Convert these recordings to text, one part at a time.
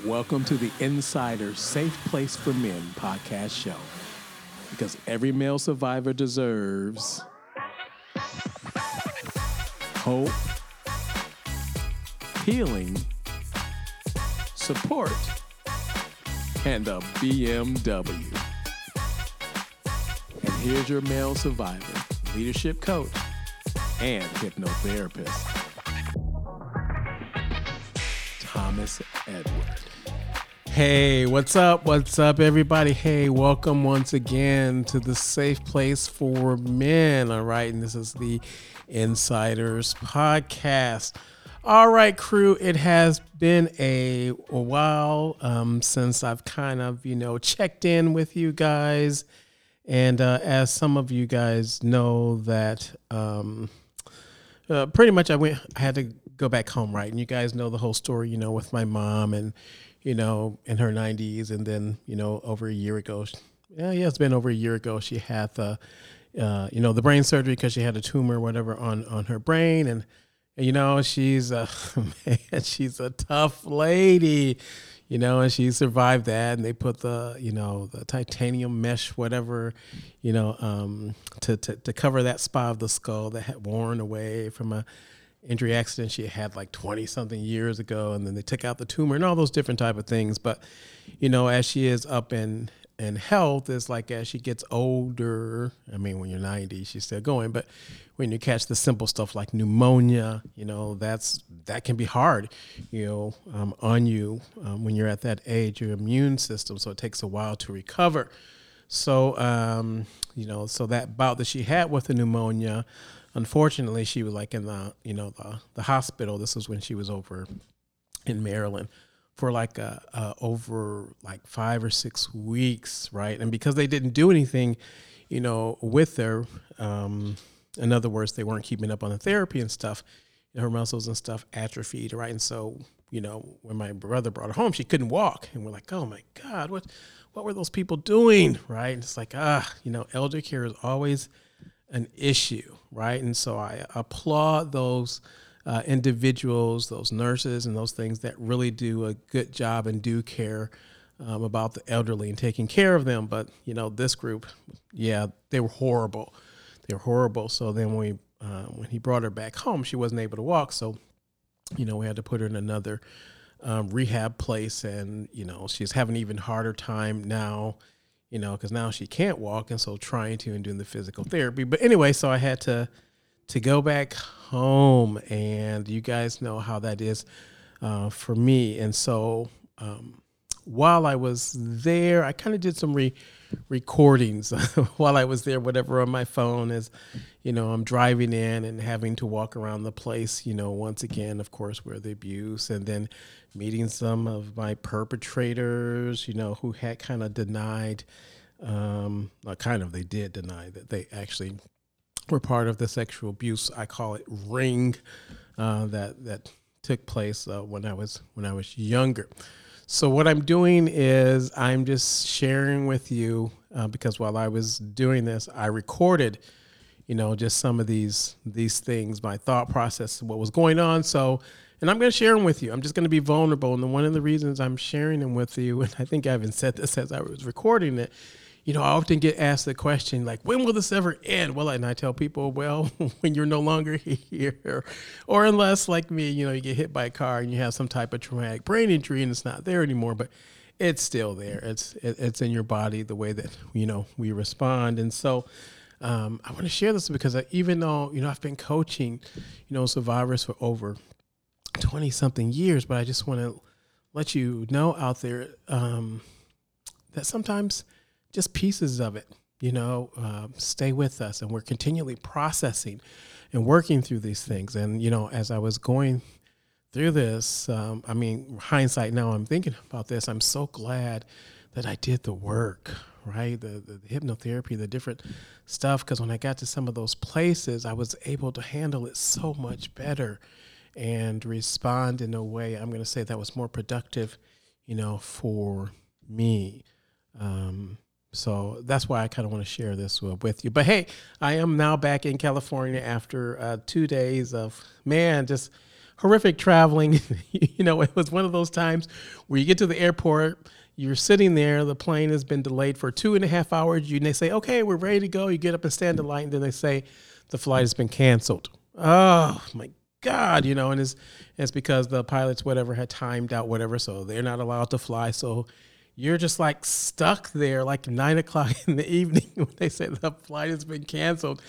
Welcome to the Insider Safe Place for Men podcast show. Because every male survivor deserves hope, healing, support, and a BMW. And here's your male survivor, leadership coach, and hypnotherapist, Thomas Edward. Hey, what's up? What's up, everybody? Hey, welcome once again to the safe place for men. All right, and this is the Insiders Podcast. All right, crew, it has been a, a while um, since I've kind of, you know, checked in with you guys. And uh, as some of you guys know, that um, uh, pretty much I went, I had to go back home, right? And you guys know the whole story, you know, with my mom and, you know, in her 90s. And then, you know, over a year ago, yeah, yeah, it's been over a year ago, she had the, uh, you know, the brain surgery because she had a tumor, or whatever, on on her brain, and, and you know, she's a man, she's a tough lady, you know, and she survived that, and they put the, you know, the titanium mesh, whatever, you know, um, to to to cover that spot of the skull that had worn away from a injury accident she had like 20 something years ago and then they took out the tumor and all those different type of things. But you know as she is up in in health it's like as she gets older i mean when you're 90 she's still going but when you catch the simple stuff like pneumonia you know that's that can be hard you know um, on you um, when you're at that age your immune system so it takes a while to recover. So um, you know so that bout that she had with the pneumonia unfortunately she was like in the you know the, the hospital. This was when she was over in maryland for like a, a over like five or six weeks right? And because they didn't do anything you know with her um, in other words they weren't keeping up on the therapy and stuff her muscles and stuff atrophied right? And so you know when my brother brought her home she couldn't walk. And we're like oh my god what what were those people doing? Right? And it's like ah you know elder care is always an issue, right? And so I applaud those uh, individuals, those nurses, and those things that really do a good job and do care um, about the elderly and taking care of them. But you know, this group, yeah, they were horrible. They were horrible. So then when we uh, when he brought her back home, she wasn't able to walk. So you know, we had to put her in another um, rehab place, and you know, she's having an even harder time now you know, because now she can't walk, and so trying to and doing the physical therapy. But anyway, so I had to to go back home, and you guys know how that is uh, for me. And so um, while I was there, I kind of did some re- recordings while I was there, whatever on my phone as, you know, I'm driving in and having to walk around the place, you know, once again, of course, where the abuse, and then meeting some of my perpetrators, you know, who had kind of denied, um, kind of, they did deny that they actually were part of the sexual abuse. I call it ring uh, that that took place uh, when I was when I was younger. So what I'm doing is I'm just sharing with you uh, because while I was doing this, I recorded, you know, just some of these these things, my thought process, what was going on. So and I'm going to share them with you. I'm just going to be vulnerable. And the, one of the reasons I'm sharing them with you, and I think I even said this as I was recording it, you know, I often get asked the question, like, when will this ever end? Well, and I tell people, well, when you're no longer here, or unless, like me, you know, you get hit by a car and you have some type of traumatic brain injury and it's not there anymore, but it's still there. It's it's in your body the way that you know we respond, and so. Um, I want to share this because I, even though you know I've been coaching, you know, survivors for over 20 something years, but I just want to let you know out there um, that sometimes just pieces of it, you know, uh, stay with us. And we're continually processing and working through these things. And, you know, as I was going through this, um, I mean, hindsight now, I'm thinking about this. I'm so glad that I did the work, right? The, the, the hypnotherapy, the different stuff. Because when I got to some of those places, I was able to handle it so much better and respond in a way I'm going to say that was more productive, you know, for me. Um, so that's why I kind of want to share this with you. But hey, I am now back in California after uh, two days of man, just horrific traveling. you know, it was one of those times where you get to the airport, you're sitting there, the plane has been delayed for two and a half hours. You they say, okay, we're ready to go. You get up and stand in line, and then they say the flight has been canceled. Oh my God, you know, and it's it's because the pilots whatever had timed out whatever, so they're not allowed to fly. So you're just like stuck there like nine o'clock in the evening when they say the flight has been canceled.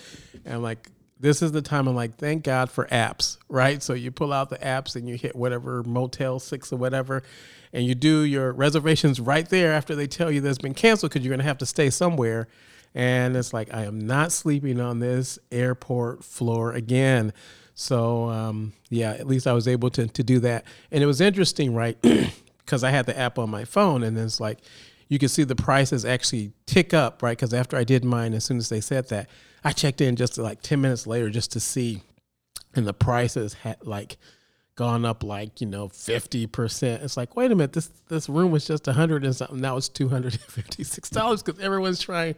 And I'm like, this is the time I'm like, thank God for apps, right? So you pull out the apps and you hit whatever Motel 6 or whatever, and you do your reservations right there after they tell you that's been canceled because you're going to have to stay somewhere. And it's like, I am not sleeping on this airport floor again. So, um, yeah, at least I was able to, to do that. And it was interesting, right? Because I had the app on my phone, and then it's like, you can see the prices actually tick up, right? Because after I did mine, as soon as they said that, I checked in just like 10 minutes later just to see, and the prices had like gone up like, you know, 50%. It's like, wait a minute, this, this room was just 100 and something. Now it's $256 because everyone's trying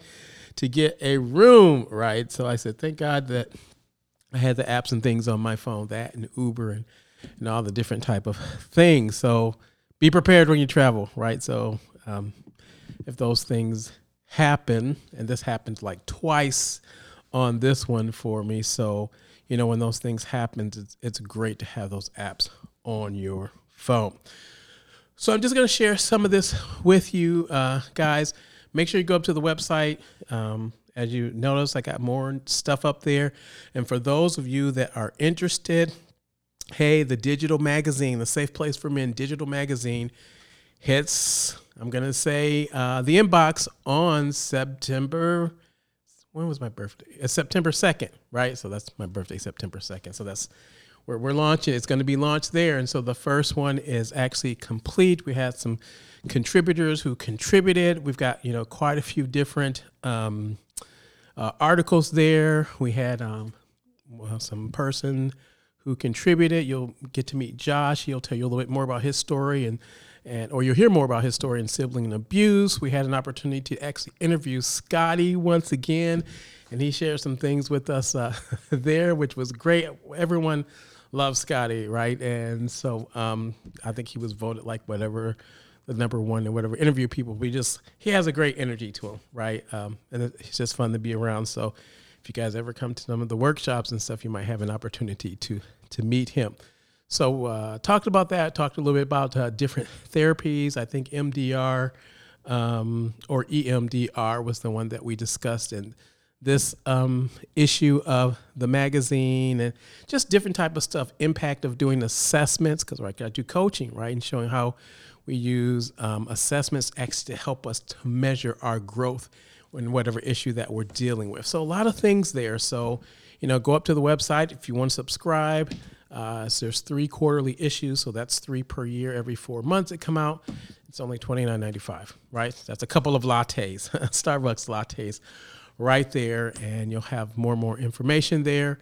to get a room, right? So I said, thank God that I had the apps and things on my phone, that and Uber and, and all the different type of things. So be prepared when you travel, right? So um, if those things happen, and this happened like twice on this one for me. So, you know, when those things happen, it's, it's great to have those apps on your phone. So I'm just going to share some of this with you uh, guys. Make sure you go up to the website. Um, as you notice, I got more stuff up there. And for those of you that are interested, hey, the digital magazine, the Safe Place for Men digital magazine hits, I'm going to say, uh, the inbox on September when was my birthday? It's September 2nd, right? So that's my birthday, September 2nd. So that's where we're launching. It's going to be launched there. And so the first one is actually complete. We had some contributors who contributed. We've got, you know, quite a few different um, uh, articles there. We had um, well, some person who contributed. You'll get to meet Josh. He'll tell you a little bit more about his story and and or you'll hear more about his story in sibling abuse. We had an opportunity to actually interview Scotty once again, and he shared some things with us uh, there, which was great. Everyone loves Scotty, right? And so um, I think he was voted like whatever the number one and whatever interview people. We just he has a great energy to him, right? Um, and it's just fun to be around. So if you guys ever come to some of the workshops and stuff, you might have an opportunity to to meet him. So uh, talked about that. Talked a little bit about uh, different therapies. I think MDR um, or EMDR was the one that we discussed in this um, issue of the magazine and just different type of stuff. Impact of doing assessments because I do coaching right and showing how we use um, assessments actually to help us to measure our growth in whatever issue that we're dealing with. So a lot of things there. So you know, go up to the website if you want to subscribe. Uh, so there's three quarterly issues, so that's three per year. Every four months it come out. It's only twenty nine ninety five, right? That's a couple of lattes, Starbucks lattes, right there, and you'll have more and more information there.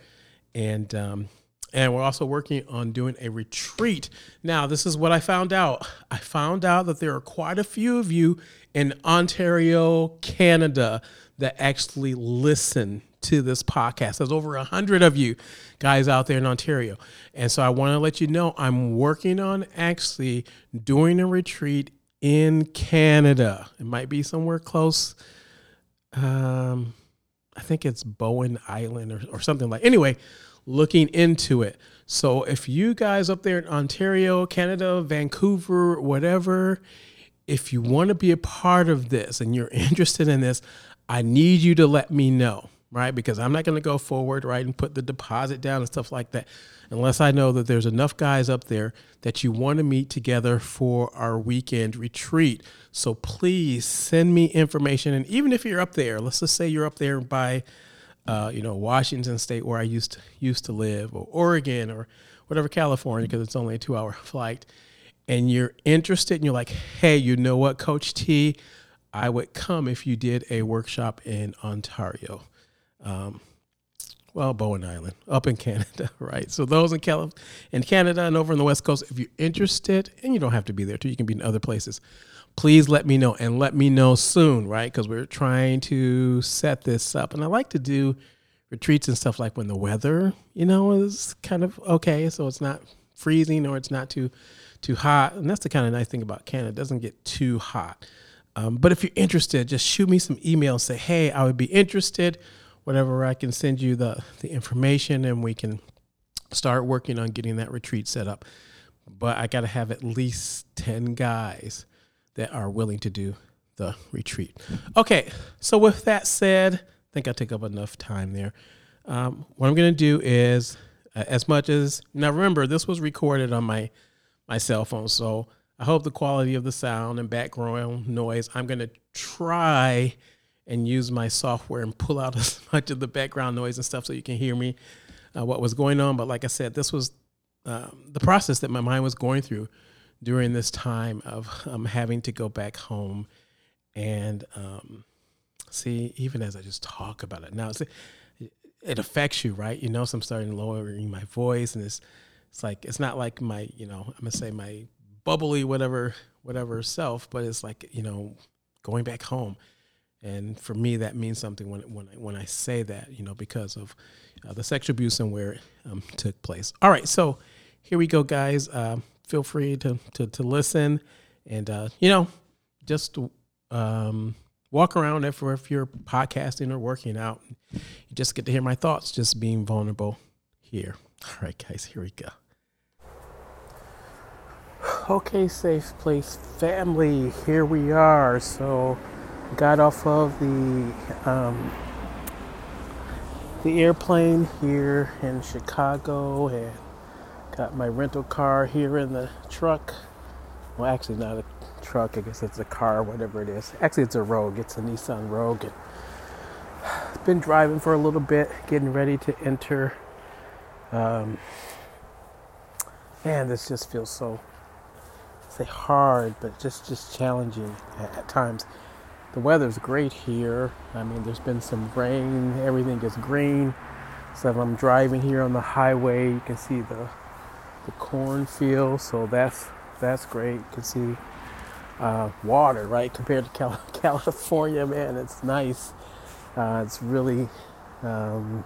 And um, and we're also working on doing a retreat. Now, this is what I found out. I found out that there are quite a few of you in Ontario, Canada, that actually listen to this podcast. There's over a hundred of you guys out there in Ontario. And so I want to let you know I'm working on actually doing a retreat in Canada. It might be somewhere close. Um, I think it's Bowen Island or, or something like anyway, looking into it. So if you guys up there in Ontario, Canada, Vancouver, whatever, if you want to be a part of this and you're interested in this, I need you to let me know right? Because I'm not going to go forward, right, and put the deposit down and stuff like that unless I know that there's enough guys up there that you want to meet together for our weekend retreat. So please send me information. And even if you're up there, let's just say you're up there by, uh, you know, Washington State where I used to, used to live, or Oregon, or whatever, California, because it's only a two hour flight, and you're interested and you're like, hey, you know what, Coach T, I would come if you did a workshop in Ontario um, well, Bowen Island, up in Canada, right? So those in Cal- in Canada and over on the West Coast, if you're interested, and you don't have to be there too, you can be in other places. Please let me know and let me know soon, right? Because we're trying to set this up, and I like to do retreats and stuff like when the weather, you know, is kind of okay, so it's not freezing or it's not too too hot. And that's the kind of nice thing about Canada; it doesn't get too hot. Um, but if you're interested, just shoot me some email. Say, hey, I would be interested. Whatever, I can send you the the information, and we can start working on getting that retreat set up. But I got to have at least ten guys that are willing to do the retreat. Okay, so with that said, I think I took up enough time there. Um, what I'm going to do is, uh, as much as now, remember this was recorded on my my cell phone, so I hope the quality of the sound and background noise. I'm going to try and use my software and pull out as much of the background noise and stuff so you can hear me uh, what was going on. But like I said, this was um, the process that my mind was going through during this time of um, having to go back home and um, see, even as I just talk about it now, it affects you, right? You know, so I'm starting lowering my voice, and it's it's like it's not like my, you know, I'm gonna say my bubbly whatever whatever self, but it's like you know, going back home, and for me that means something when when I, when I say that, you know, because of uh, the sexual abuse and where it um, took place. All right, so here we go, guys. Uh, feel free to to to listen, and uh, you know, just um, walk around if, if you're podcasting or working out. You just get to hear my thoughts, just being vulnerable here. All right, guys, here we go. Okay, safe place family, here we are. So, got off of the um, the airplane here in Chicago and got my rental car here in the truck. Well, actually, not a truck. I guess it's a car, whatever it is. Actually, it's a Rogue. It's a Nissan Rogue. And been driving for a little bit, getting ready to enter. Um, man, this just feels so say hard, but just just challenging at, at times. The weather's great here. I mean, there's been some rain. Everything is green. So if I'm driving here on the highway, you can see the the cornfield. So that's that's great. You can see uh, water, right? Compared to Cal- California, man, it's nice. Uh, it's really, um,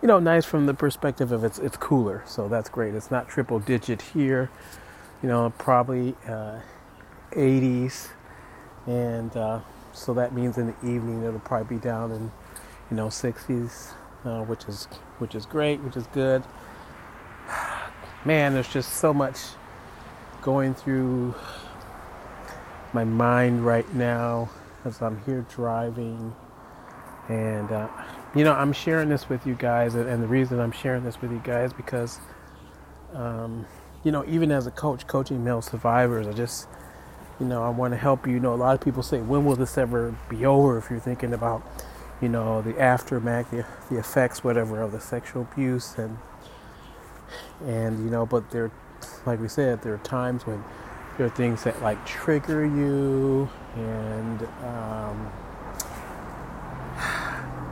you know, nice from the perspective of it's it's cooler, so that's great. It's not triple digit here, you know, probably uh, 80s, and uh, so that means in the evening it'll probably be down in, you know, 60s, uh, which is which is great, which is good. Man, there's just so much going through my mind right now as I'm here driving. And, uh, you know, I'm sharing this with you guys. And the reason I'm sharing this with you guys because, um, you know, even as a coach, coaching male survivors, I just, you know, I want to help you. You know, a lot of people say, when will this ever be over if you're thinking about, you know, the aftermath, the, the effects, whatever, of the sexual abuse. And, and, you know, but there, like we said, there are times when there are things that like trigger you and um,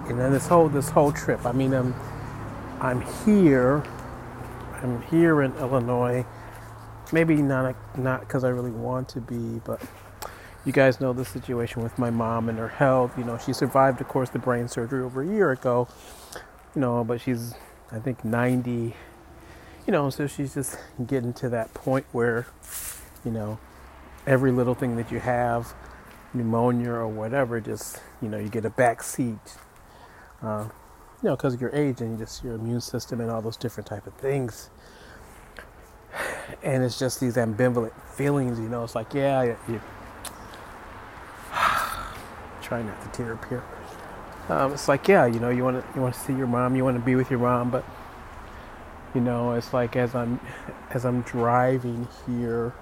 and then this whole this whole trip i mean i'm i'm here i'm here in illinois maybe not not because i really want to be but you guys know the situation with my mom and her health you know she survived of course the brain surgery over a year ago you know but she's i think 90 you know so she's just getting to that point where you know, every little thing that you have, pneumonia or whatever, just, you know, you get a back seat. Uh, you know, because of your age and just your immune system and all those different type of things. And it's just these ambivalent feelings, you know. It's like, yeah, you, you try not to tear up here. Um, it's like, yeah, you know, you want to you want to see your mom, you want to be with your mom, but you know, it's like as I'm as I'm driving here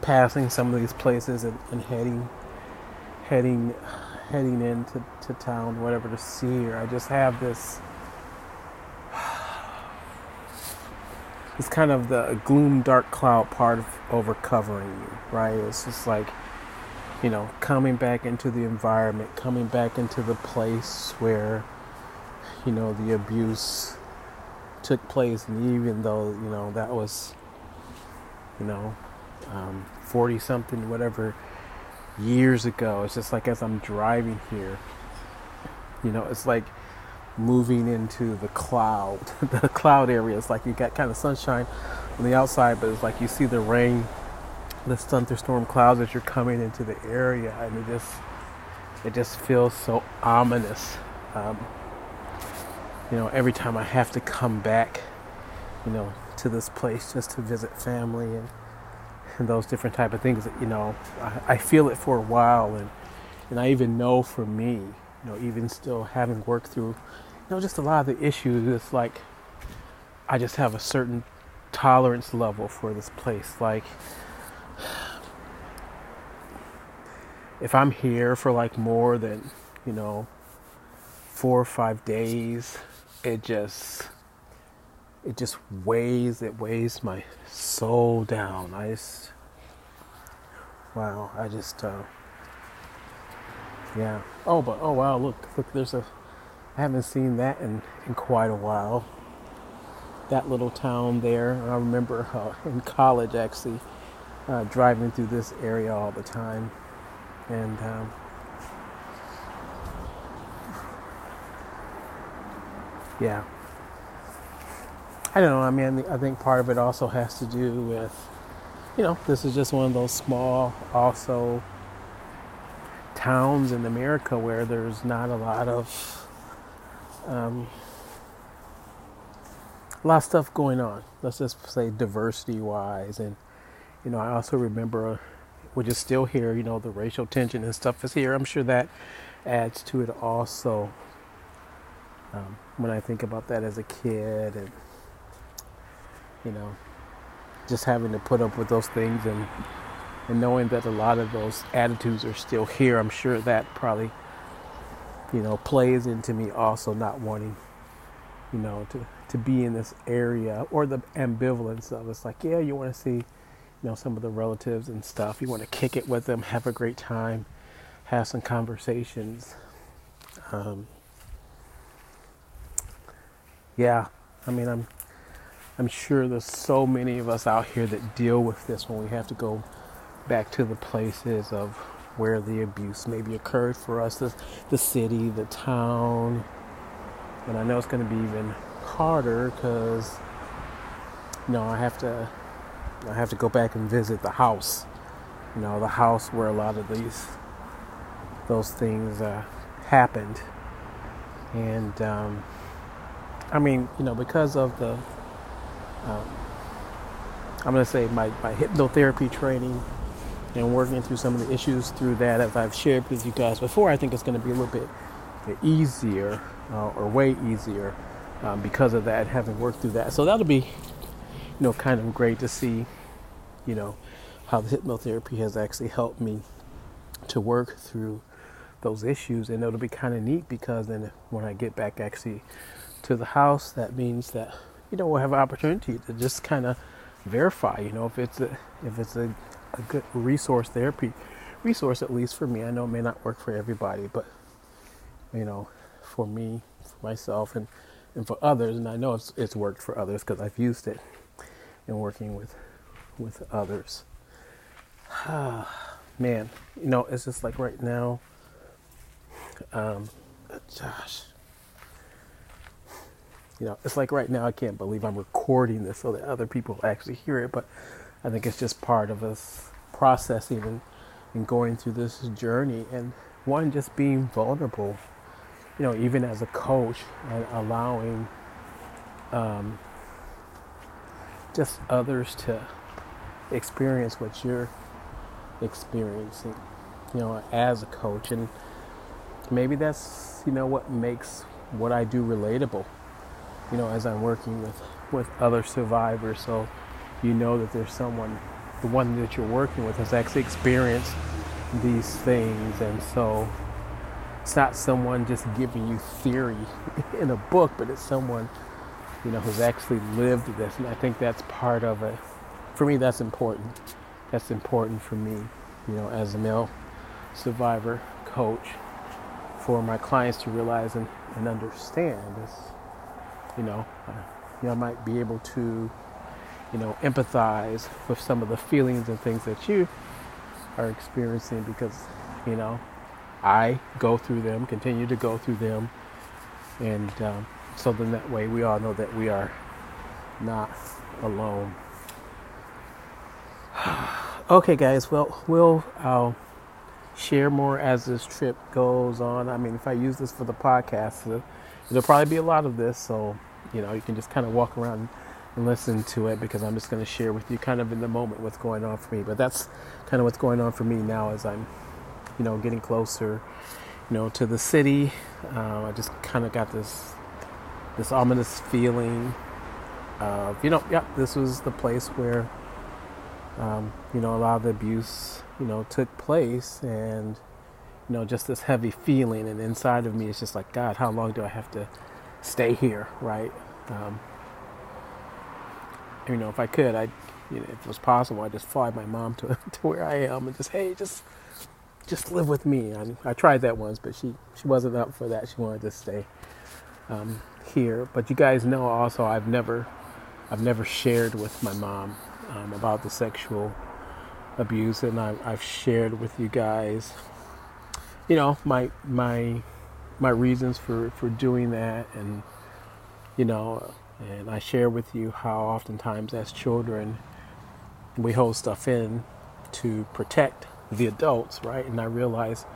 passing some of these places and, and heading heading heading into to town, whatever to see her. I just have this it's kind of the gloom dark cloud part of over covering you, right? It's just like you know, coming back into the environment, coming back into the place where you know the abuse took place and even though, you know, that was you know, um, 40 something, whatever, years ago. It's just like as I'm driving here, you know, it's like moving into the cloud, the cloud area. It's like you got kind of sunshine on the outside, but it's like you see the rain, the thunderstorm clouds as you're coming into the area, and it just it just feels so ominous. Um, you know, every time I have to come back, you know, to this place just to visit family and, and those different type of things. You know, I, I feel it for a while, and and I even know for me, you know, even still having worked through, you know, just a lot of the issues. It's like I just have a certain tolerance level for this place. Like if I'm here for like more than, you know, four or five days, it just it just weighs it weighs my soul down. I just wow, I just uh yeah. Oh but oh wow, look look there's a I haven't seen that in, in quite a while. That little town there. I remember uh, in college actually uh, driving through this area all the time and um, yeah i don't know i mean i think part of it also has to do with you know this is just one of those small also towns in america where there's not a lot of um, a lot of stuff going on let's just say diversity wise and you know i also remember which is still here. You know, the racial tension and stuff is here. I'm sure that adds to it also. Um, when I think about that as a kid, and you know, just having to put up with those things, and and knowing that a lot of those attitudes are still here, I'm sure that probably, you know, plays into me also not wanting, you know, to to be in this area or the ambivalence of it's like, yeah, you want to see you know some of the relatives and stuff. You want to kick it with them, have a great time, have some conversations. Um, yeah, I mean, I'm I'm sure there's so many of us out here that deal with this when we have to go back to the places of where the abuse maybe occurred for us, the, the city, the town. And I know it's going to be even harder because, you know, I have to I have to go back and visit the house. You know, the house where a lot of these those things uh, happened. And um, I mean, you know, because of the um, I'm going to say my, my hypnotherapy training and working through some of the issues through that, as I've shared with you guys before, I think it's going to be a little bit easier uh, or way easier um, because of that, having worked through that. So that'll be you know, kind of great to see, you know, how the hypnotherapy has actually helped me to work through those issues. And it'll be kind of neat because then when I get back actually to the house, that means that, you know, we'll have an opportunity to just kind of verify, you know, if it's a, if it's a, a good resource therapy resource, at least for me. I know it may not work for everybody, but, you know, for me, for myself, and, and for others, and I know it's, it's worked for others because I've used it in working with with others. Ah, man, you know, it's just like right now. Um, gosh, you know, it's like right now. I can't believe I'm recording this so that other people actually hear it. But I think it's just part of us processing and, and going through this journey, and one just being vulnerable. You know, even as a coach and allowing. Um, just others to experience what you're experiencing, you know, as a coach. And maybe that's, you know, what makes what I do relatable, you know, as I'm working with, with other survivors. So you know that there's someone, the one that you're working with has actually experienced these things. And so it's not someone just giving you theory in a book, but it's someone you know, who's actually lived this. And I think that's part of it. For me, that's important. That's important for me, you know, as a male survivor coach, for my clients to realize and, and understand this, you know, uh, you know, I might be able to, you know, empathize with some of the feelings and things that you are experiencing because, you know, I go through them, continue to go through them, And um, so then that way we all know that we are not alone. okay, guys. Well, we'll I'll share more as this trip goes on. I mean, if I use this for the podcast, there'll probably be a lot of this. So you know, you can just kind of walk around listen to it because I'm just going to share with you kind of in the moment what's going on for me. But that's kind of what's going on for me now as I'm, you know, getting closer, you know, to the city. Uh, I just kind of got this this ominous feeling of, you know, yeah, this was the place where, um, you know, a lot of the abuse, you know, took place, and you know, just this heavy feeling, and inside of me, it's just like, God, how long do I have to stay here, right? Um, you know, if I could, I, you know, if it was possible, I'd just fly my mom to to where I am and just, hey, just, just live with me. I, I tried that once, but she she wasn't up for that. She wanted to stay um, here. But you guys know also, I've never, I've never shared with my mom um, about the sexual abuse, and I, I've shared with you guys, you know, my my my reasons for for doing that, and you know and I share with you how oftentimes as children we hold stuff in to protect the adults, right? And I realize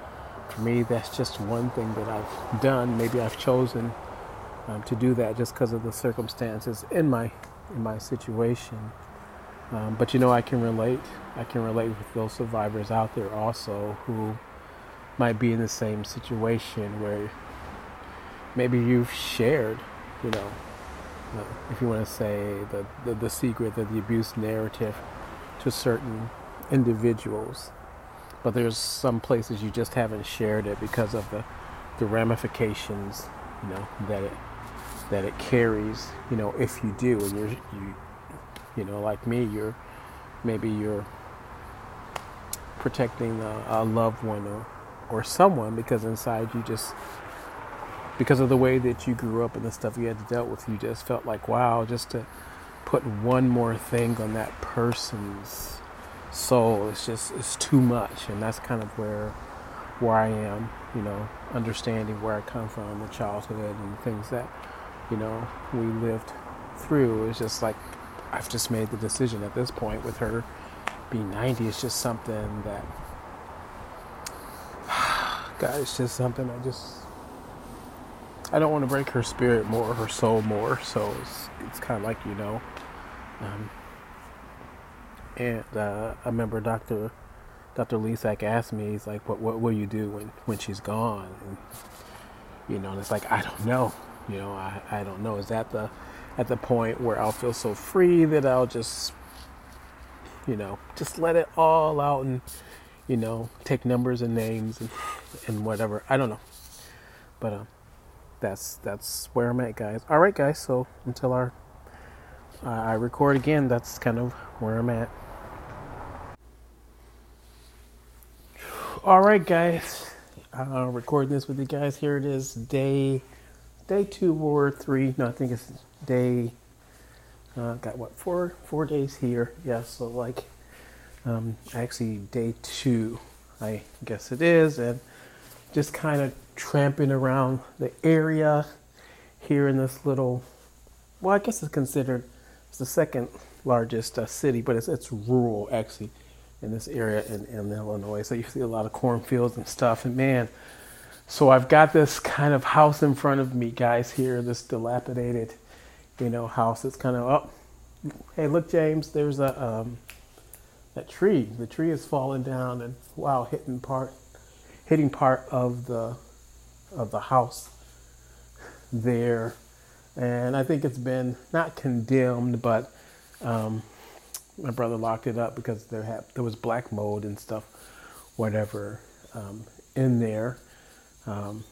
for me that's just one thing that I've done. Maybe I've chosen um, to do that just because of the circumstances in my in my situation. Um, but you know, I can relate. I can relate with those survivors out there also who might be in the same situation where maybe you've shared, you know, Uh, if you want to say, the, the, the secret of the abuse narrative to certain individuals. But there's some places you just haven't shared it because of the, the ramifications, you know, that it that it carries, you know, if you do and you're you you know, like me, you're maybe you're protecting a, a loved one or or someone because inside you just because of the way that you grew up and the stuff you had to deal with, you just felt like, wow, just to put one more thing on that person's soul, it's just it's too much, and that's kind of where where I am, you know, understanding where I come from, the childhood and things that you know we lived through. It's just like I've just made the decision at this point with her being 90. It's just something that, God, it's just something I just I don't want to break her spirit more, her soul more. So it's, it's kind of like you know. Um, and uh, I remember Doctor Doctor Lisak asked me, he's like, "What what will you do when when she's gone?" And you know, and it's like I don't know. You know, I I don't know. Is that the at the point where I'll feel so free that I'll just you know just let it all out and you know take numbers and names and and whatever. I don't know, but um that's that's where I'm at, guys. All right, guys. So until our uh, I record again, that's kind of where I'm at. All right, guys. I'll record this with you guys. Here it is, day day two or three. No, I think it's day. Uh, got what four four days here? Yeah, so like um, actually day two, I guess it is, and just kind of tramping around the area here in this little, well, I guess it's considered it's the second largest uh, city, but it's it's rural actually in this area in, in Illinois. So you see a lot of cornfields and stuff. And man, so I've got this kind of house in front of me, guys. Here, this dilapidated, you know, house. It's kind of oh, hey, look, James, there's a um, that tree. The tree is falling down and wow, hitting part, hitting part of the of the house there. And I think it's been not condemned, but um, my brother locked it up because there had there was black mold and stuff, whatever, um, in there. Um,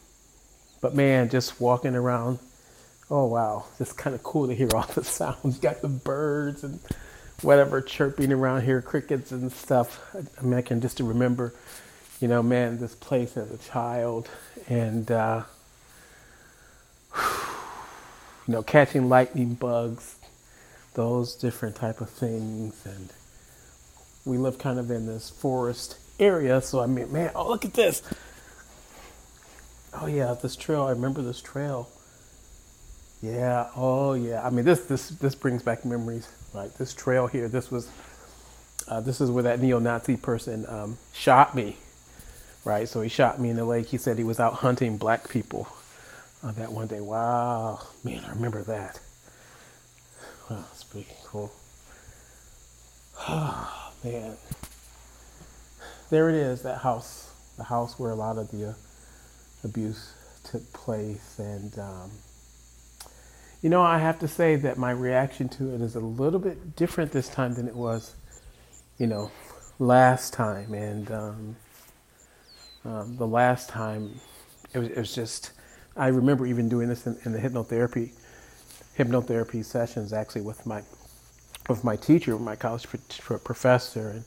but man, just walking around, oh wow, just kind of cool to hear all the sounds. got the birds and whatever chirping around here, crickets and stuff. I mean, I can just to remember you know, man, this place as a child and, uh, you know, catching lightning bugs, those different type of things. And we live kind of in this forest area. So, I mean, man, oh, look at this. Oh, yeah, this trail. I remember this trail Yeah. Oh, yeah. I mean, this this this brings back memories. Right. This trail here. This was. Uh, this is where that neo-Nazi person um, shot me. Right. So he shot me in the leg. He said he was out hunting black people. Uh, that one day. Wow. Man, I remember that. Wow, that's pretty cool. Oh, man. There it is. That house. The house where a lot of the uh, abuse took place, and. Um, you know, I have to say that my reaction to it is a little bit different this time than it was, you know, last time. And um, um, the last time, it was, it was, just, I remember even doing this in, in the hypnotherapy, hypnotherapy sessions actually with my, with my teacher, my college professor, and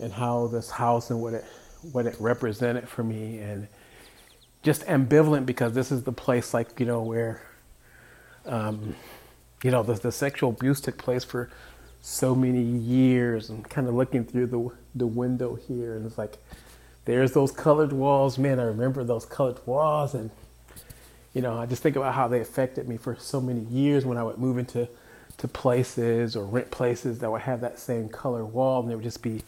and how this house and what it what it represented for me, and just ambivalent because this is the place like you know where um, you know, the, the sexual abuse took place for so many years and kind of looking through the, the window here and it's like, there's those colored walls. Man, I remember those colored walls and, you know, I just think about how they affected me for so many years when I would move into to places or rent places that would have that same color wall and they would just be,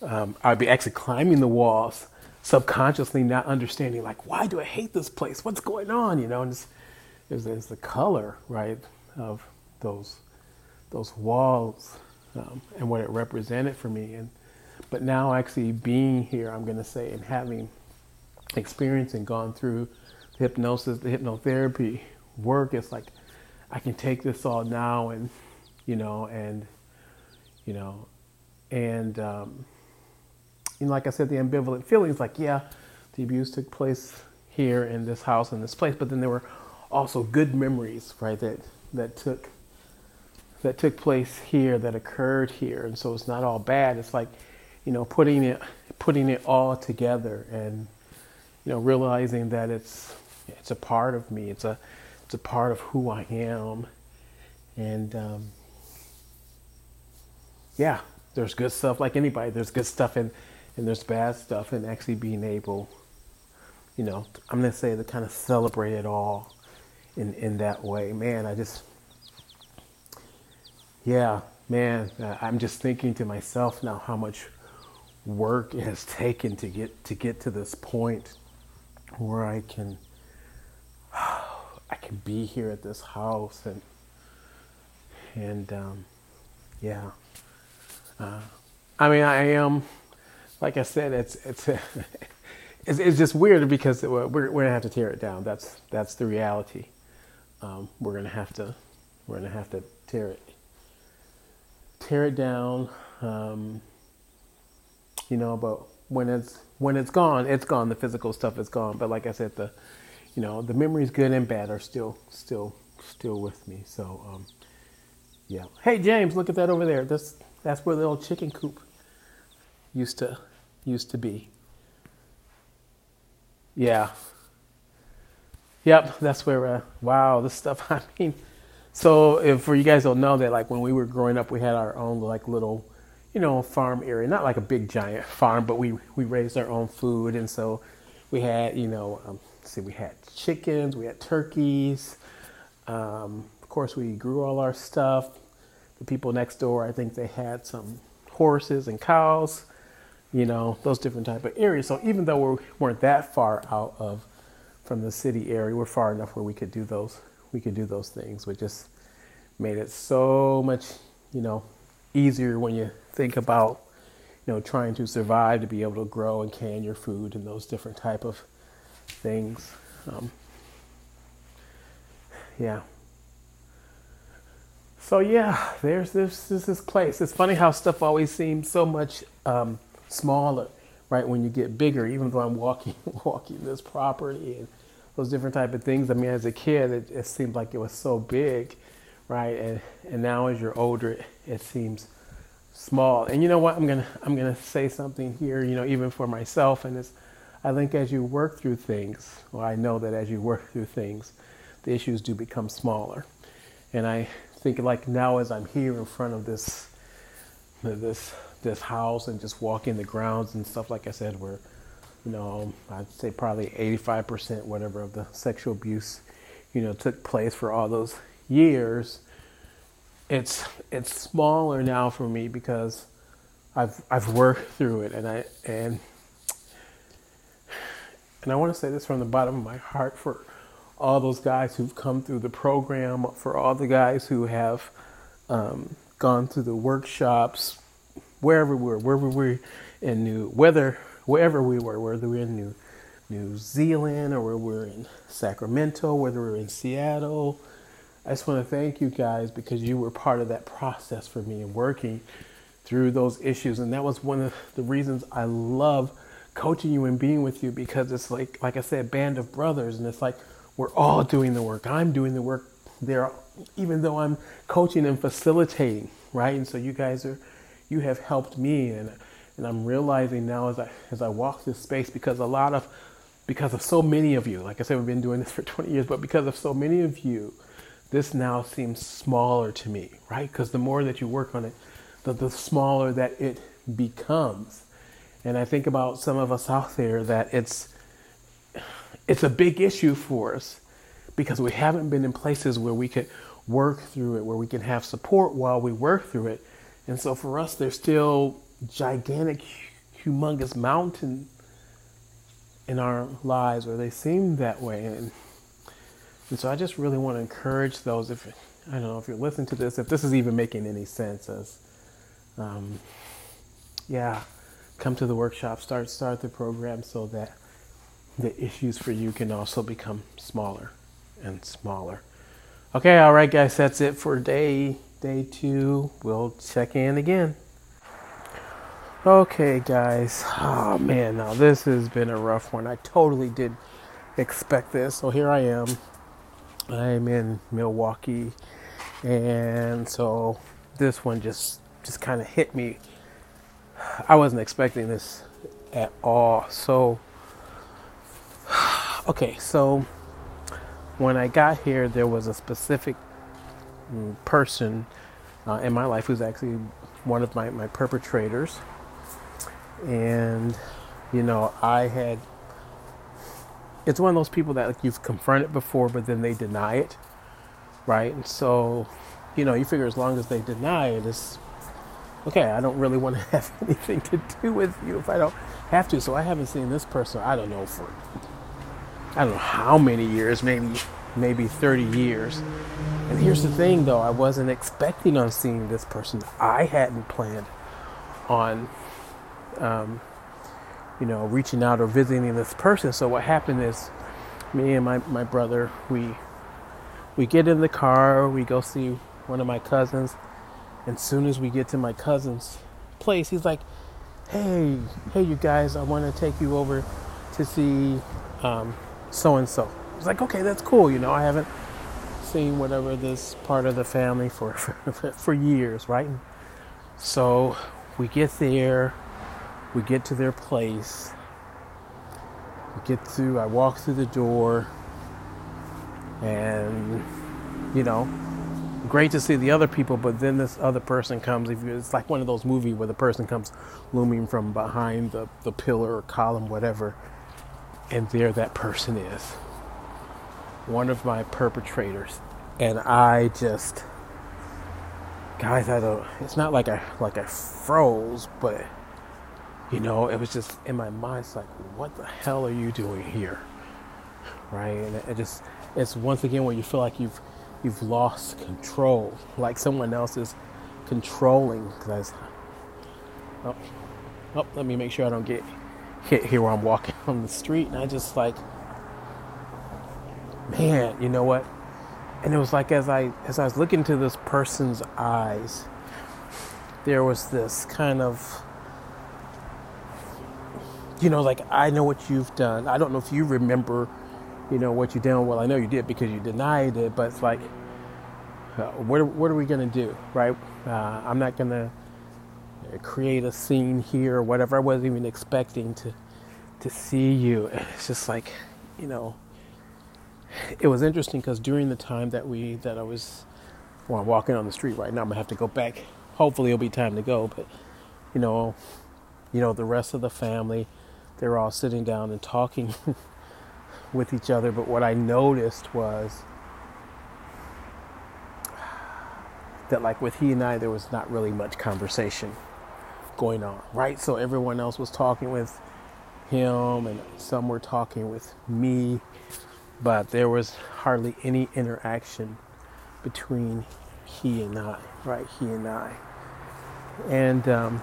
um, I'd be actually climbing the walls subconsciously not understanding like, why do I hate this place? What's going on? You know, and it's, is, is the color, right, of those those walls um, and what it represented for me. And but now actually being here, I'm going to say, and having experienced and gone through the hypnosis, the hypnotherapy work, it's like I can take this all now and you know and you know and um, you know, like I said, the ambivalent feelings, like yeah, the abuse took place here in this house in this place, but then there were also good memories, right? That that took that took place here, that occurred here, and so it's not all bad. It's like, you know, putting it putting it all together, and you know, realizing that it's it's a part of me. It's a it's a part of who I am, and um, yeah, there's good stuff like anybody. There's good stuff and and there's bad stuff, and actually being able, you know, I'm gonna say to kind of celebrate it all in in that way. Man, I just yeah, man, I'm just thinking to myself now how much work it has taken to get to get to this point where I can I can be here at this house and and um, yeah. Uh, I mean, I am like I said, it's it's it's, it's just weird because we're we're gonna have to tear it down. That's that's the reality um, we're gonna have to we're gonna have to tear it tear it down. Um, you know, but when it's when it's gone, it's gone. The physical stuff is gone. But like I said, the you know the memories, good and bad, are still still still with me. So um, yeah. Hey James, look at that over there. That's that's where the old chicken coop used to used to be. Yeah, Yep, that's where. Uh, wow, this stuff. I mean, so if for you guys don't know that, like when we were growing up, we had our own like little, you know, farm area. Not like a big giant farm, but we we raised our own food, and so we had, you know, um, see, we had chickens, we had turkeys. Um, of course, we grew all our stuff. The people next door, I think they had some horses and cows. You know, those different type of areas. So even though we weren't that far out of from the city area. We're far enough where we could do those. We could do those things. We just made it so much, you know, easier when you think about, you know, trying to survive to be able to grow and can your food and those different type of things. Um, yeah. So yeah, there's this, this this place. It's funny how stuff always seems so much um, smaller, right? When you get bigger, even though I'm walking walking this property and those different type of things. I mean, as a kid, it, it seemed like it was so big, right? And and now as you're older, it, it seems small. And you know what? I'm gonna I'm gonna say something here. You know, even for myself, and it's I think as you work through things, well, I know that as you work through things, the issues do become smaller. And I think like now as I'm here in front of this this this house and just walking the grounds and stuff like I said, where you know, I'd say probably 85% whatever of the sexual abuse you know, took place for all those years, it's it's smaller now for me because I've I've worked through it and I and and I want to say this from the bottom of my heart for all those guys who've come through the program, for all the guys who have um, gone through the workshops, wherever we were, wherever we were in New, whether wherever we were, whether we were in New New Zealand or were in Sacramento, whether we were in Seattle. I just want to thank you guys because you were part of that process for me and working through those issues. And that was one of the reasons I love coaching you and being with you because it's like, like I said, a band of brothers. And it's like we're all doing the work. I'm doing the work there, even though I'm coaching and facilitating, right? And so you guys are, you have helped me. And, and I'm realizing now as I, as I walk this space because a lot of, because of so many of you, like I said, we've been doing this for 20 years, but because of so many of you, this now seems smaller to me, right? Because the more that you work on it, the, the smaller that it becomes. And I think about some of us out there that it's it's a big issue for us because we haven't been in places where we could work through it, where we can have support while we work through it. And so for us, there's still gigantic, humongous mountain in our lives, or they seem that way. And, and so I just really want to encourage those, if I don't know if you're listening to this, if this is even making any sense, as um, yeah, come to the workshop, start start the program so that the issues for you can also become smaller and smaller. Okay, all right, guys, that's it for day day two. We'll check in again. Okay, guys. Oh man, now this has been a rough one. I totally did expect this. So here I am. I'm in Milwaukee, and so this one just just kind of hit me. I wasn't expecting this at all. So okay, so when I got here, there was a specific mm, person uh, in my life who's actually one of my, my perpetrators and you know i had it's one of those people that like you've confronted before but then they deny it right? And so you know you figure as long as they deny it it's okay i don't really want to have anything to do with you if i don't have to. So i haven't seen this person i don't know for i don't know how many years maybe maybe 30 years. And here's the thing though i wasn't expecting on seeing this person. I hadn't planned on um, you know, reaching out or visiting this person. So what happened is, me and my, my brother, we we get in the car, we go see one of my cousins, and soon as we get to my cousin's place, he's like, "Hey, hey, you guys, I want to take you over to see so and so." He's like, "Okay, that's cool. You know, I haven't seen whatever this part of the family for for, for years, right?" So we get there we get to their place. We get through, I walk through the door, and, you know, great to see the other people, but then this other person comes. It's like one of those movies where the person comes looming from behind the, the pillar or column, whatever, and there that person is. One of my perpetrators. And I just guys I don't it's not like I like I froze, but you know, it was just in my mind. It's like, what the hell are you doing here, right? And it just, it's once again where you feel like you've you've lost control, like someone else is controlling. Because, I, oh, oh, let me make sure I don't get hit here where I'm walking on the street, and I just like, man, you know what? And it was like as I as I was looking to this person's eyes, there was this kind of you know, like I know what you've done. I don't know if you remember, you know, what you did. Well, I know you did because you denied it, but it's like, uh, what, what are we to do, right? Uh, I'm not to create a scene here or whatever. I wasn't even expecting to to see you. It's just like, you know, it was interesting because during the time that we that I was, well, I'm walking on the street right now. I'm gonna have to go back. Hopefully, it'll be time to go. But you know, you know, the rest of the family they're all sitting down and talking with each other. But what I noticed was that, like with he and I, there was not really much conversation going on, right? So everyone else was talking with him, and some were talking with me, but there was hardly any interaction between he and I, right? He and I. And, um,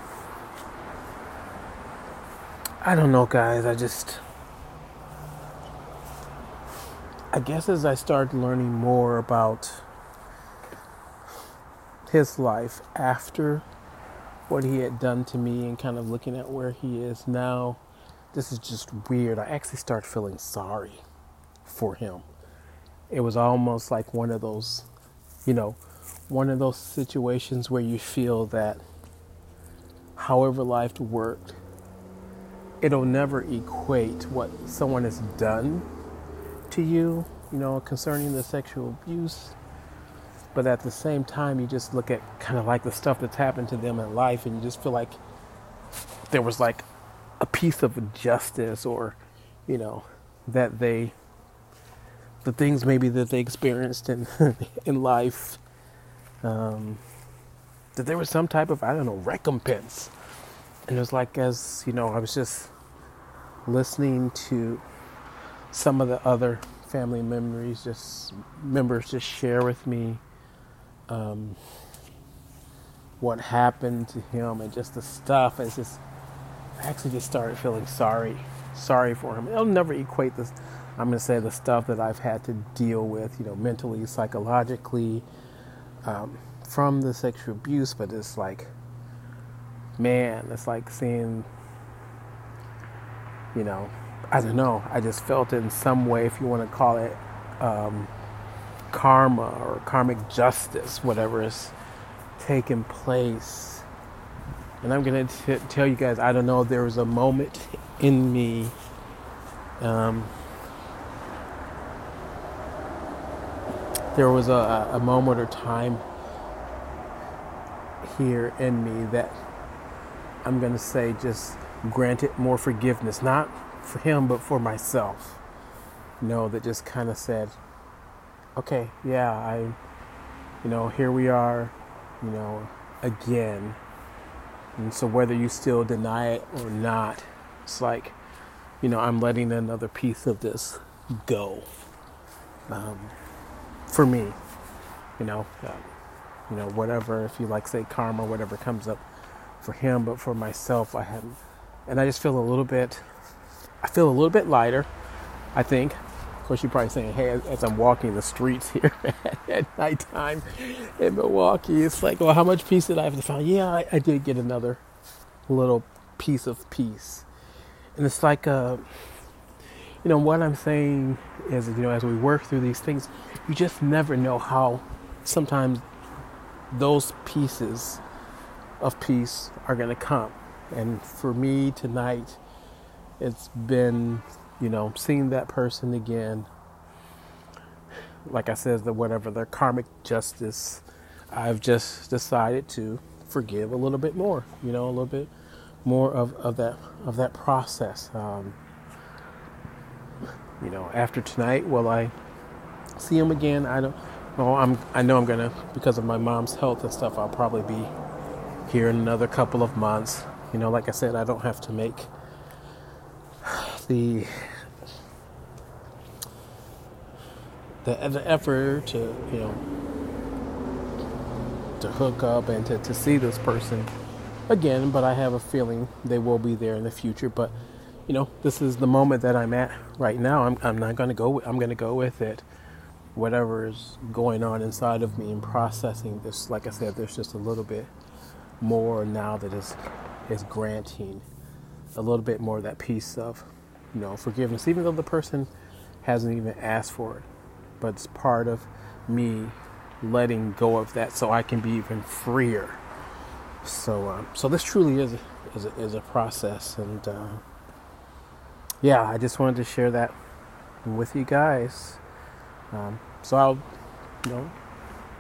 I don't know, guys. I just, I guess as I started learning more about his life after what he had done to me and kind of looking at where he is now, this is just weird. I actually start feeling sorry for him. It was almost like one of those, you know, one of those situations where you feel that however life worked, it'll never equate what someone has done to you, you know, concerning the sexual abuse. But at the same time, you just look at kind of like the stuff that's happened to them in life, and you just feel like there was like a piece of justice or, you know, that they, the things maybe that they experienced in, in life, um, that there was some type of, I don't know, recompense. And it was like, as, you know, I was just listening to some of the other family memories, just members just share with me um, what happened to him and just the stuff. It's just, I actually just started feeling sorry, sorry for him. I'll never equate this. I'm going to say the stuff that I've had to deal with, you know, mentally, psychologically, um, from the sexual abuse, but it's like, man, it's like seeing, you know, I don't know. I just felt it in some way, if you want to call it um, karma or karmic justice, whatever is taking place. And I'm going to tell you guys, I don't know, there was a moment in me. Um, there was a, a moment or time here in me that I'm going to say just granted more forgiveness, not for him, but for myself. You know, that just kind of said, okay, yeah, I, you know, here we are, you know, again. And so whether you still deny it or not, it's like, you know, I'm letting another piece of this go. Um, for me, you know, uh, you know, whatever, if you like say karma, whatever comes up for him, but for myself, I haven't, and I just feel a little bit, I feel a little bit lighter, I think. Of course, you're probably saying, hey, as I'm walking the streets here at nighttime in Milwaukee, it's like, well, how much peace did I have to find? Yeah, I, I did get another little piece of peace. And it's like, uh, you know, what I'm saying is, you know, as we work through these things, you just never know how sometimes those pieces of peace are going to come. And for me tonight, it's been, you know, seeing that person again. Like I said, the whatever their karmic justice, I've just decided to forgive a little bit more. You know, a little bit more of, of that of that process. Um, you know, after tonight, will I see him again? I don't. Well, I'm. I know I'm gonna because of my mom's health and stuff. I'll probably be here in another couple of months. You know, like I said, I don't have to make the the, the effort to you know to hook up and to, to see this person again. But I have a feeling they will be there in the future. But you know, this is the moment that I'm at right now. I'm I'm not gonna go. I'm gonna go with it whatever is going on inside of me and processing this. Like I said, there's just a little bit more now that is is granting a little bit more of that piece of you know forgiveness, even though the person hasn't even asked for it, but it's part of me letting go of that so I can be even freer. So, um, so this truly is a, is a, is a process, and uh, yeah, I just wanted to share that with you guys. Um, so I'll, you know,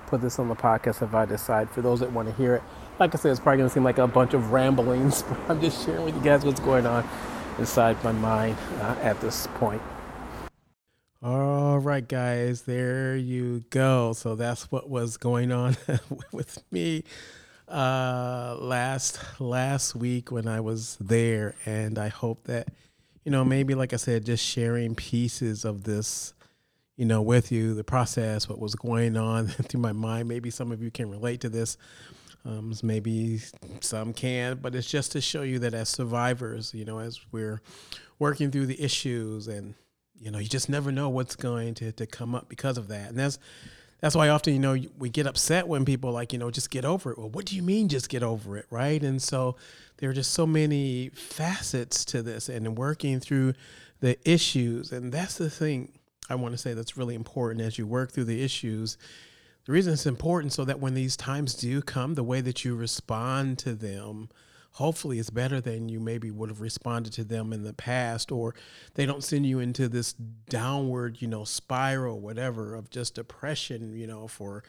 put this on the podcast if I decide. For those that want to hear it, like I said, it's probably going to seem like a bunch of ramblings, but I'm just sharing with you guys what's going on inside my mind uh, at this point. All right, guys, there you go. So that's what was going on with me uh, last last week when I was there, and I hope that you know maybe like I said, just sharing pieces of this, you know, with you, the process, what was going on through my mind. Maybe some of you can relate to this. Um, maybe some can, but it's just to show you that as survivors, you know, as we're working through the issues and you know, you just never know what's going to, to come up because of that. And that's that's why often, you know, we get upset when people like, you know, just get over it. Well, what do you mean just get over it, right? And so there are just so many facets to this and working through the issues. And that's the thing I want to say that's really important as you work through the issues. The reason it's important so that when these times do come, the way that you respond to them hopefully is better than you maybe would have responded to them in the past or they don't send you into this downward you know spiral whatever of just depression you know for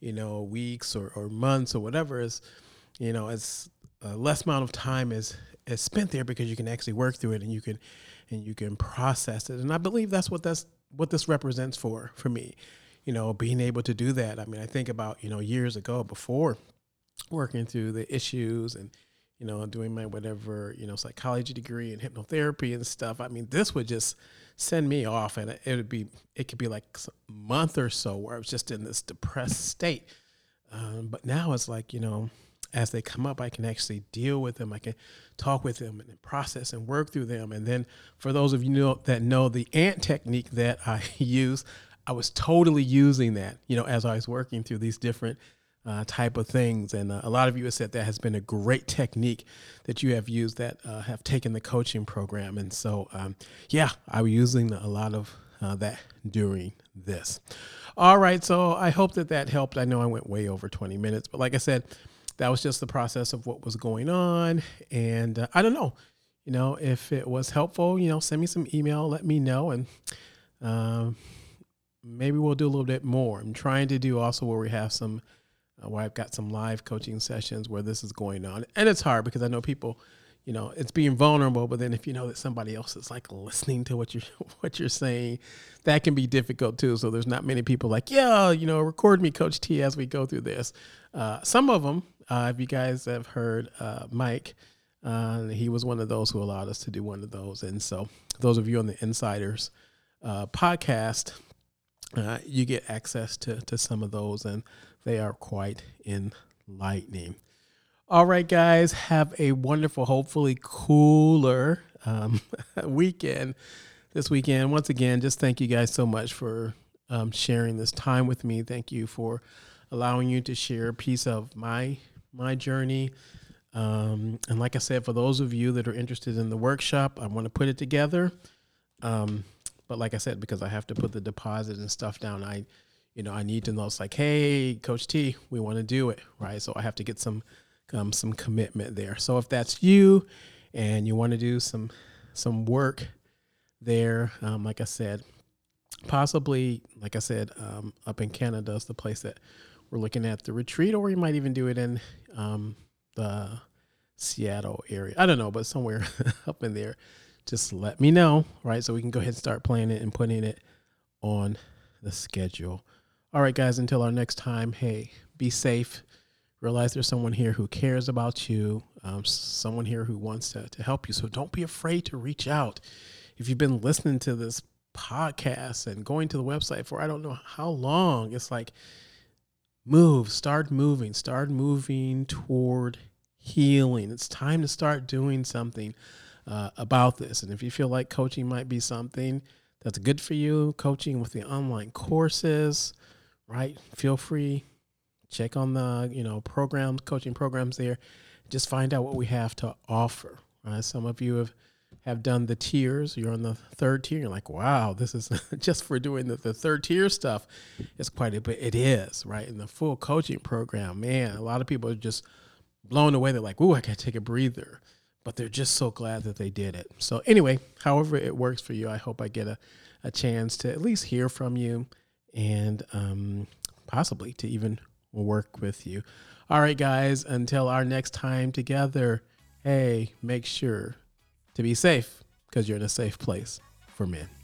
you know weeks or, or months or whatever. Is you know it's a less amount of time is is spent there because you can actually work through it and you can and you can process it. And i believe that's what that's what this represents for for me you know being able to do that i mean i think about you know years ago before working through the issues and you know, doing my whatever, you know, psychology degree and hypnotherapy and stuff. I mean, this would just send me off and it would be, it could be like a month or so where I was just in this depressed state. Um, but now it's like, you know, as they come up, I can actually deal with them. I can talk with them and process and work through them. And then for those of you know, that know the ant technique that I use, I was totally using that, you know, as I was working through these different uh, type of things. And uh, a lot of you have said that has been a great technique that you have used that uh, have taken the coaching program. And so, um, yeah, I was using a lot of uh, that during this. All right, so I hope that that helped. I know I went way over 20 minutes, but like I said, that was just the process of what was going on. And uh, I don't know, you know, if it was helpful, you know, send me some email, let me know. And, um, maybe we'll do a little bit more. I'm trying to do also where we have some uh, where I've got some live coaching sessions where this is going on. And it's hard because I know people, you know, it's being vulnerable, but then if you know that somebody else is like listening to what you're what you're saying, that can be difficult too. So there's not many people like, yeah, you know, record me, Coach T, as we go through this. Uh, some of them, uh, if you guys have heard uh, Mike, uh, he was one of those who allowed us to do one of those. And so those of you on the Insiders uh, you get access to to some of those and they are quite enlightening. All right, guys, have a wonderful, hopefully cooler um, weekend this weekend. Once again, just thank you guys so much for um, sharing this time with me. Thank you for allowing you to share a piece of my my journey. Um, and like I said, for those of you that are interested in the workshop, I want to put it together. Um, but like I said, because I have to put the deposit and stuff down, I you know, I need to know it's like, hey, Coach T, we want to do it, right? So I have to get some um, some commitment there. So if that's you and you want to do some some work there, um, like I said, possibly, like I said, um, up in Canada is the place that we're looking at the retreat, or you might even do it in um, the Seattle area. I don't know, but somewhere up in there. Just let me know, right? So we can go ahead and start playing it and putting it on the schedule. All right, guys, until our next time, hey, be safe. Realize there's someone here who cares about you, um, someone here who wants to, to help you. So don't be afraid to reach out. If you've been listening to this podcast and going to the website for I don't know how long, it's like move, start moving, start moving toward healing. It's time to start doing something uh, about this. And if you feel like coaching might be something that's good for you, coaching with the online courses, right? Feel free check on the you know programs, coaching programs there. Just find out what we have to offer. Right? Some of you have have done the tiers. You're on the third tier. You're like, wow, this is just for doing the, the third tier stuff. It's quite a bit. It is right in the full coaching program. Man, a lot of people are just blown away. They're like, ooh, I gotta take a breather. But they're just so glad that they did it. So anyway, however it works for you, I hope I get a, a chance to at least hear from you and um, possibly to even work with you. All right, guys, until our next time together, hey, make sure to be safe because you're in a safe place for men.